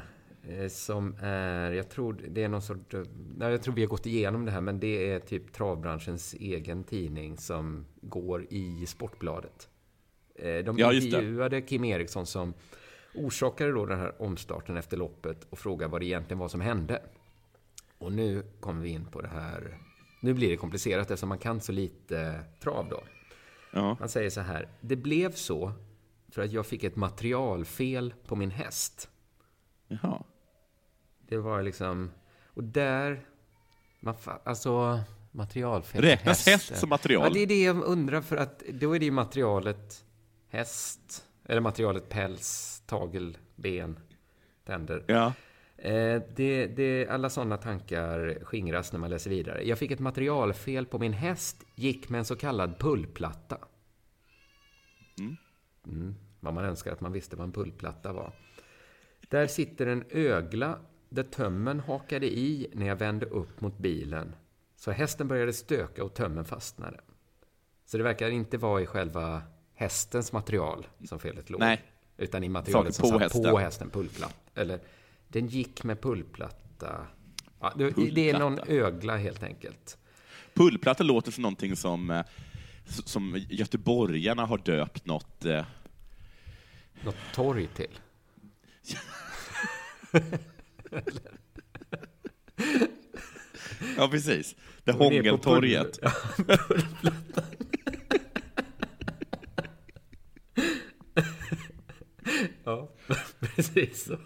eh, Som är, jag tror det är någon sort, nej, jag tror vi har gått igenom det här, men det är typ travbranschens egen tidning som går i Sportbladet. Eh, De Ja, intervjuade Kim Eriksson som orsakade då den här omstarten efter loppet och frågade vad det egentligen var som hände. Och nu kommer vi in på det här, nu blir det komplicerat eftersom man kan så lite trav då. Ja. Han säger så här. Det blev så för att jag fick ett materialfel på min häst. Jaha. Det var liksom... Och där... Man alltså, materialfel Räknas häst hästen. som material? Ja, det är det jag undrar. För att då är det ju materialet häst. Eller materialet päls, tagel, ben, tänder. Ja. Eh, det, det, alla sådana tankar skingras när man läser vidare. Jag fick ett materialfel på min häst, gick med en så kallad pullplatta. Mm. Mm, vad man önskar att man visste vad en pullplatta var. Där sitter en ögla där tömmen hakade i när jag vände upp mot bilen. Så hästen började stöka och tömmen fastnade. Så det verkar inte vara i själva hästens material som felet låg. Nej. Utan i materialet som Saker på satt hästen. på hästen, pullplatta. Eller, den gick med pullplatta. Ja, det, det är någon Pullplatta. ögla helt enkelt. Pullplatta låter som någonting som, eh, som göteborgarna har döpt något... eh, Något torg till. Ja, precis. Det Hångeltorget. Ja, precis så.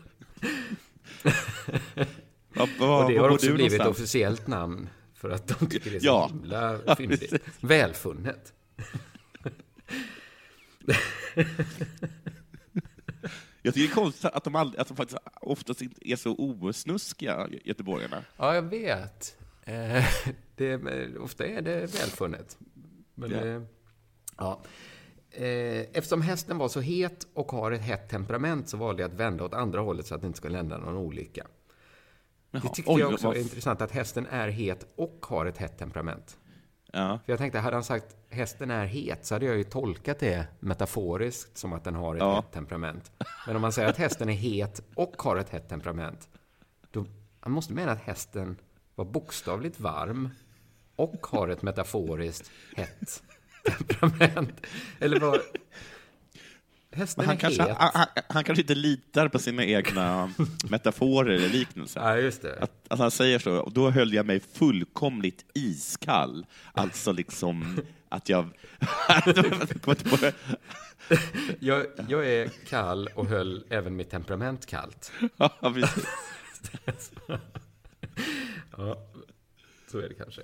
Ja, vad- och det var har också blivit ett officiellt namn för att de tycker det är så Ja. himla Ja, fyndigt. precis. Välfunnet. Jag tycker det är konstigt att de, aldrig, att de faktiskt oftast inte är så osnuskiga, göteborgarna. Ja, jag vet. Eh, det, ofta är det välfunnet. Men, Ja. eh, ja. Eh, Eftersom hästen var så het och har ett hett temperament så valde jag att vända åt andra hållet så att det inte skulle hända någon olycka. Jaha. Det tyckte Oj, jag också var intressant, att hästen är het och har ett hett temperament. Ja. För jag tänkte, hade han sagt hästen är het så hade jag ju tolkat det metaforiskt som att den har ett Ja. hett temperament. Men om man säger att hästen är het och har ett hett temperament, då man måste mena att hästen var bokstavligt varm och har ett metaforiskt hett temperament. Eller vad? Hästen han, är kanske, het. han, han, han kanske inte litar på sina egna metaforer eller liknelser. Ja, just det. Att, att han säger så, och då höll jag mig fullkomligt iskall. Alltså liksom att jag... Jag, jag är kall och höll även mitt temperament kallt. Ja, precis. ja, så är det kanske.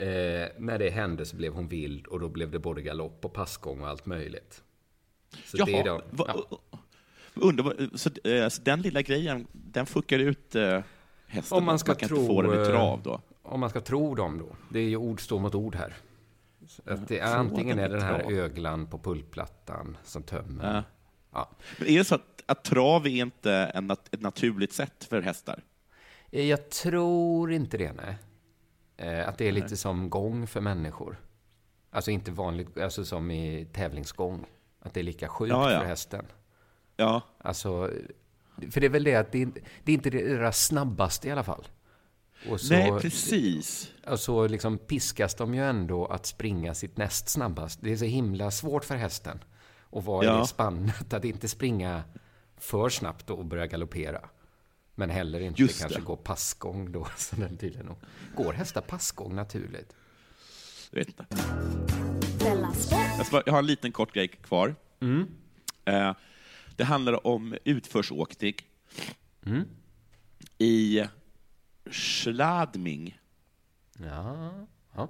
Eh, när det hände så blev hon vild och då blev det både galopp och passgång och allt möjligt. Så det är Jaha, då, ja. Undrar, vad- så, eh, så den lilla grejen, den fuckar ut eh, hästen? Om man ska kan tro... inte få den i eh, trav då? Om man ska tro dem då. Det är ju ord står mot ord här. Att det är, antingen är den här trav. öglan på pulpplattan som tömmer. Ja. Ja. Men är det så att, att trav är inte en nat ett naturligt sätt för hästar? Eh, Jag tror inte det, nej. Eh, Att det är lite som gång för människor. Alltså inte vanligt, alltså som i tävlingsgång. Att det är lika sjukt Ja, ja. för hästen. Ja. Alltså, för det är väl det att det är, det är inte det deras snabbaste i alla fall. Och så, Nej, precis. Och så liksom piskas de ju ändå att springa sitt näst snabbast. Det är så himla svårt för hästen att vara i Ja. det spannet. Att inte springa för snabbt och börja galoppera. Men heller inte Just kanske det. gå passgång då. Som den tydligen nog. Går hästar passgång naturligt? Jag vet inte. Jag, ska, jag har en liten kort grej kvar. Mm. Eh, det handlar om utförsåkning Mm. i Schladming. Ja. ja.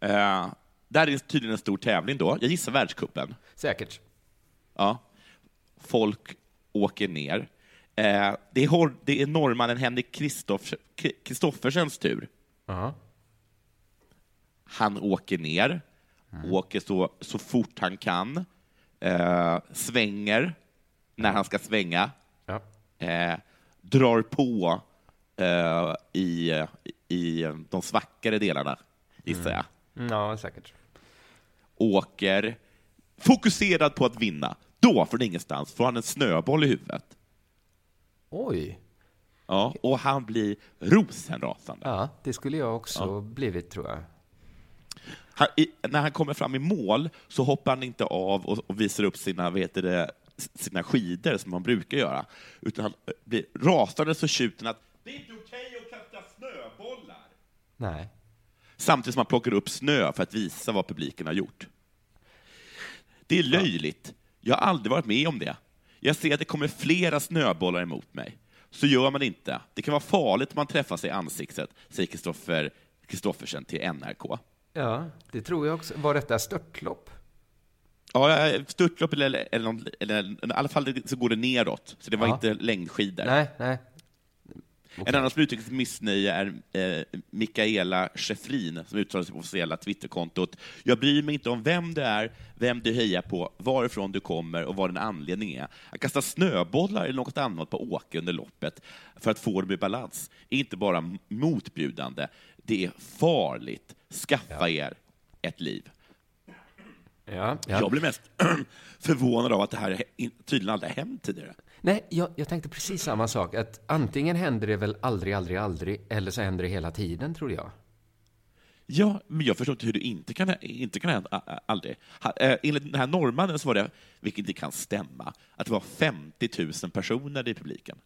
Eh, där är det tydligen en stor tävling då. Jag gissar världscupen. Säkert. Ja. Folk åker ner. Eh, det, är, det är norrmannen Henrik Kristoff- Kri- Kristoffersens tur. Ja. Han åker ner, åker så, så fort han kan, eh, svänger när han ska svänga, Ja. eh, drar på eh, i, i de svackare delarna, gissar jag. Ja, säkert. Åker fokuserad på att vinna. Då, från ingenstans, får han en snöboll i huvudet. Oj. Ja, och han blir rosenrasande. Ja, det skulle jag också blivit, tror jag. Han, i, när han kommer fram i mål så hoppar han inte av och, och visar upp sina, vad heter det, sina skidor som han brukar göra, utan han eh, blir rasande så tjuten att det är inte okej att kasta snöbollar. Nej. Samtidigt som han plockar upp snö för att visa vad publiken har gjort. Det är löjligt. Jag har aldrig varit med om det. Jag ser att det kommer flera snöbollar emot mig. Så gör man inte. Det kan vara farligt om man träffas i ansiktet, säger Kristoffer Kristoffersen till NRK. Ja, det tror jag också. Var detta störtlopp? Ja, störtlopp eller, eller, någon- eller, i alla fall så går det neråt, så det var Ja. inte längdskidor. Nej, nej. En annan som uttrycker sitt missnöje är eh, Mikaela Schäfrin, som uttalar sig på officiella Twitterkontot. Jag bryr mig inte om vem du är, vem du hejar på, varifrån du kommer och vad din anledning är. Att kasta snöbollar eller något annat på Åke under loppet för att få dem i balans är inte bara motbjudande, det är farligt. Skaffa er ett liv. Ja, Jag blir mest förvånad av att det här tydligen aldrig har hänt tidigare. Nej, jag, jag tänkte precis samma sak. Att antingen händer det väl aldrig, aldrig, aldrig, eller så händer det hela tiden, tror jag. Ja, men jag förstår inte hur det inte kan, inte kan hända aldrig. Enligt den här norrmannen så var det, vilket inte kan stämma, att det var 50 000 personer i publiken.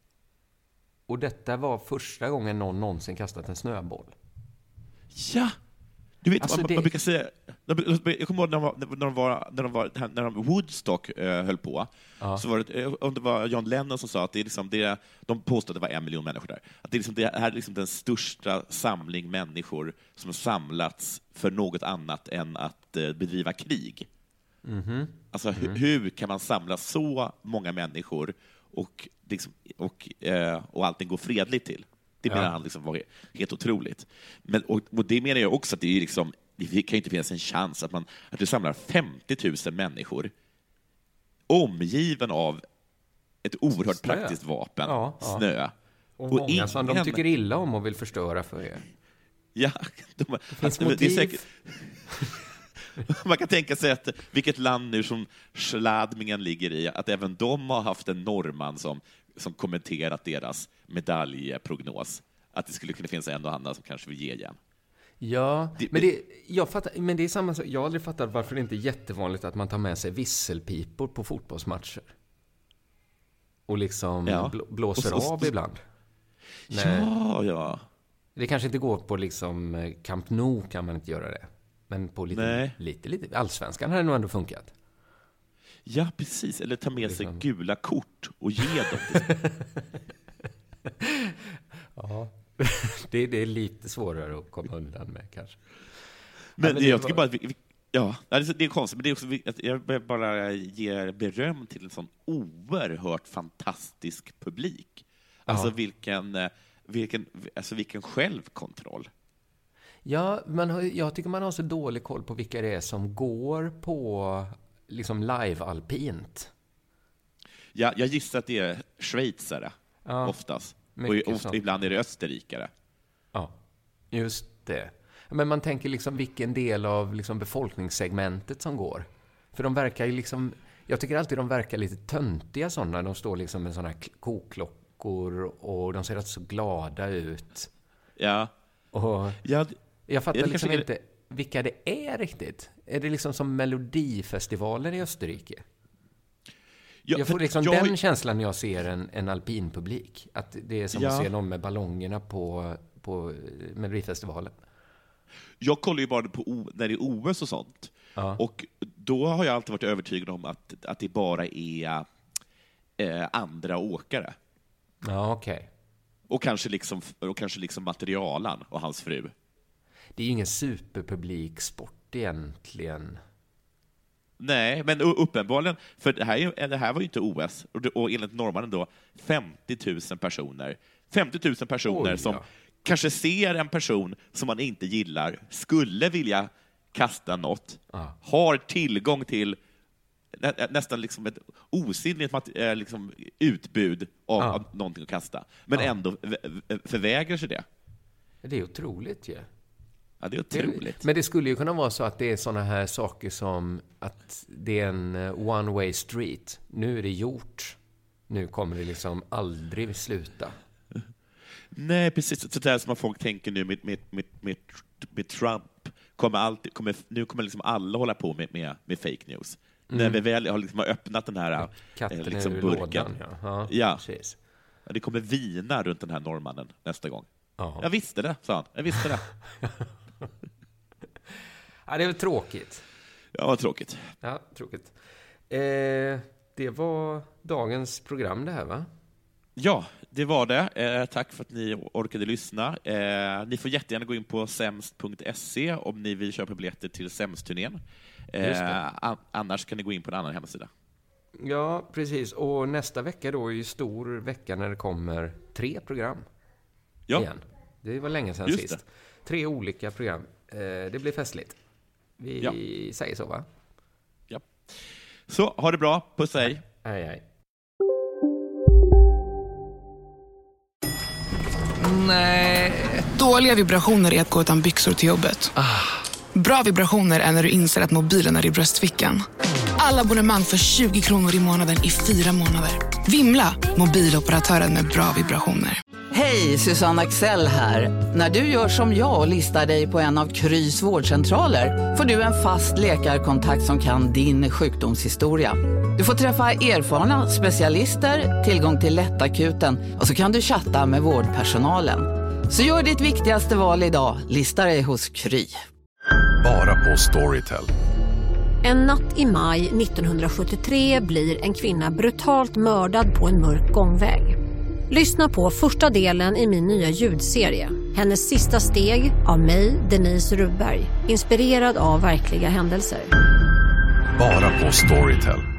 Och detta var första gången någon någonsin kastat en snöboll. Ja! Du vet, Alltså, man, det- man brukar säga... Jag kommer ihåg när de var, när de var, när de var, när de Woodstock eh, höll på, Ja. så var det, eh, om det var John Lennon som sa att det är liksom det, de påstod att det var en miljon människor där, att det, är liksom, det här är liksom den största samling människor som har samlats för något annat än att eh, bedriva krig. Mhm. Alltså, hu- Mm. hur kan man samla så många människor och, liksom, och, eh, och allting går fredligt till? Det Ja. menar han liksom var helt otroligt. Men, och, och det menar jag också att det, är liksom, det kan inte finnas en chans att, man, att du samlar 50 000 människor omgiven av ett oerhört Snö. praktiskt vapen, Ja, ja. snö. Och, många som de ingen- tycker illa om och vill förstöra för er. Ja, de, finns alltså, det motiv. säkert, man kan tänka sig att vilket land nu som Schladmingen ligger i, att även de har haft en norrman som, som kommenterat deras medaljprognos. Att det skulle kunna finnas en och annan som kanske vill ge igen. Ja, Det- men, det, jag fattar, men det är samma sak. Jag har aldrig fattat varför det inte är jättevanligt att man tar med sig visselpipor på fotbollsmatcher. Och liksom Ja. bl- blåser Och så- av ibland. Nej. Ja, ja. Det kanske inte går på liksom eh, Camp Nou kan man inte göra det. Men på lite, Nej. lite, lite, allsvenskan har det nog ändå funkat. Ja, precis. Eller ta med sig Liksom. gula kort och ge dem Ja. det, det är lite svårare att komma undan med kanske. Men Ja, men jag tycker var- bara att vi, Ja, det är, konstigt, men det är också, jag bara ge beröm till en sån oerhört fantastisk publik. Alltså vilken, eh, vilken, alltså vilken självkontroll. Ja, men jag tycker man har så dålig koll på vilka det är som går på liksom live-alpint. Ja, jag gissar att det är schweizare, Ja, oftast. Och, sånt. ibland är det österrikare. Ja, just det. Men man tänker liksom vilken del av liksom befolkningssegmentet som går. För de verkar ju liksom... Jag tycker alltid de verkar lite töntiga sådana. De står liksom med sådana här koklockor och de ser rätt så glada ut. Ja. Och Ja, jag fattar liksom inte vilka det är riktigt. Är det liksom som Melodifestivalen i Österrike? Ja, jag får liksom jag- den känslan när jag ser en, en alpinpublik. Att det är som Ja. att se någon med ballongerna på, på Melodifestivalen. Jag kollar ju bara på när det är OS och sånt. Och då har jag alltid varit övertygad om att, att det bara är eh, andra åkare. Ja, okej. Och kanske liksom, och kanske liksom materialan och hans fru. Det är ju ingen superpubliksport egentligen. Nej, men uppenbarligen, för det här, är- det här var ju inte OS, och, det, och enligt norrmannen då 50 000 personer. 50 000 personer Oj, som ja. kanske ser en person som man inte gillar, skulle vilja kasta något, har tillgång till nä, nästan liksom ett osynligt eh, liksom utbud av, Ja. av någonting att kasta, men Ja. ändå förvägrar sig det. Det är otroligt ju. Ja, det är otroligt. Men det skulle ju kunna vara så att det är såna här saker som att det är en eh, one way street. Nu är det gjort. Nu kommer det liksom aldrig sluta. Nej, precis. Så där som folk tänker nu med, med, med, med, Trump. Kommer alltid, kommer, nu kommer liksom alla hålla på med, med, med fake news. Mm. När vi väl har liksom öppnat den här eh, Katten liksom ur burken. lådan, ja. Ja, ja. precis. Ja, Det kommer vina runt den här norrmannen nästa gång. Ja. Jag visste det, sa han. Jag visste det. Ja, det är väl tråkigt. Ja, vad tråkigt. Ja, tråkigt. Eh, det var dagens program det här, va? Ja, det var det. Eh, tack för att ni orkade lyssna. Eh, ni får jättegärna gå in på sämst.se om ni vill köpa biljetter till Sämst-turnén. Eh, an- annars kan ni gå in på en annan hemsida. Ja, precis. Och nästa vecka då är ju stor vecka när det kommer tre program. Ja. Igen. Det var länge sedan Just sist. det. Tre olika program. Eh, det blir festligt. Vi Ja. säger så, va? Ja. Så, ha det bra. Puss hej. Hej, hej. Nej. Dåliga vibrationer är att gå utan byxor till jobbet. Bra vibrationer är när du inser att mobilen är i bröstfickan. Alla abonnemang för 20 kronor i månaden i fyra månader. Vimla! Mobiloperatören med bra vibrationer. Hej, Susanne Axel här. När du gör som jag och listar dig på en av Krys vårdcentraler får du en fast läkarkontakt som kan din sjukdomshistoria. Du får träffa erfarna specialister, tillgång till lättakuten och så kan du chatta med vårdpersonalen. Så gör ditt viktigaste val idag, lista dig hos Kry. Bara på Storytel. En natt i maj 1973 blir en kvinna brutalt mördad på en mörk gångväg. Lyssna på första delen i min nya ljudserie. Hennes sista steg av mig, Denise Rubberg. Inspirerad av verkliga händelser. Bara på Storytel.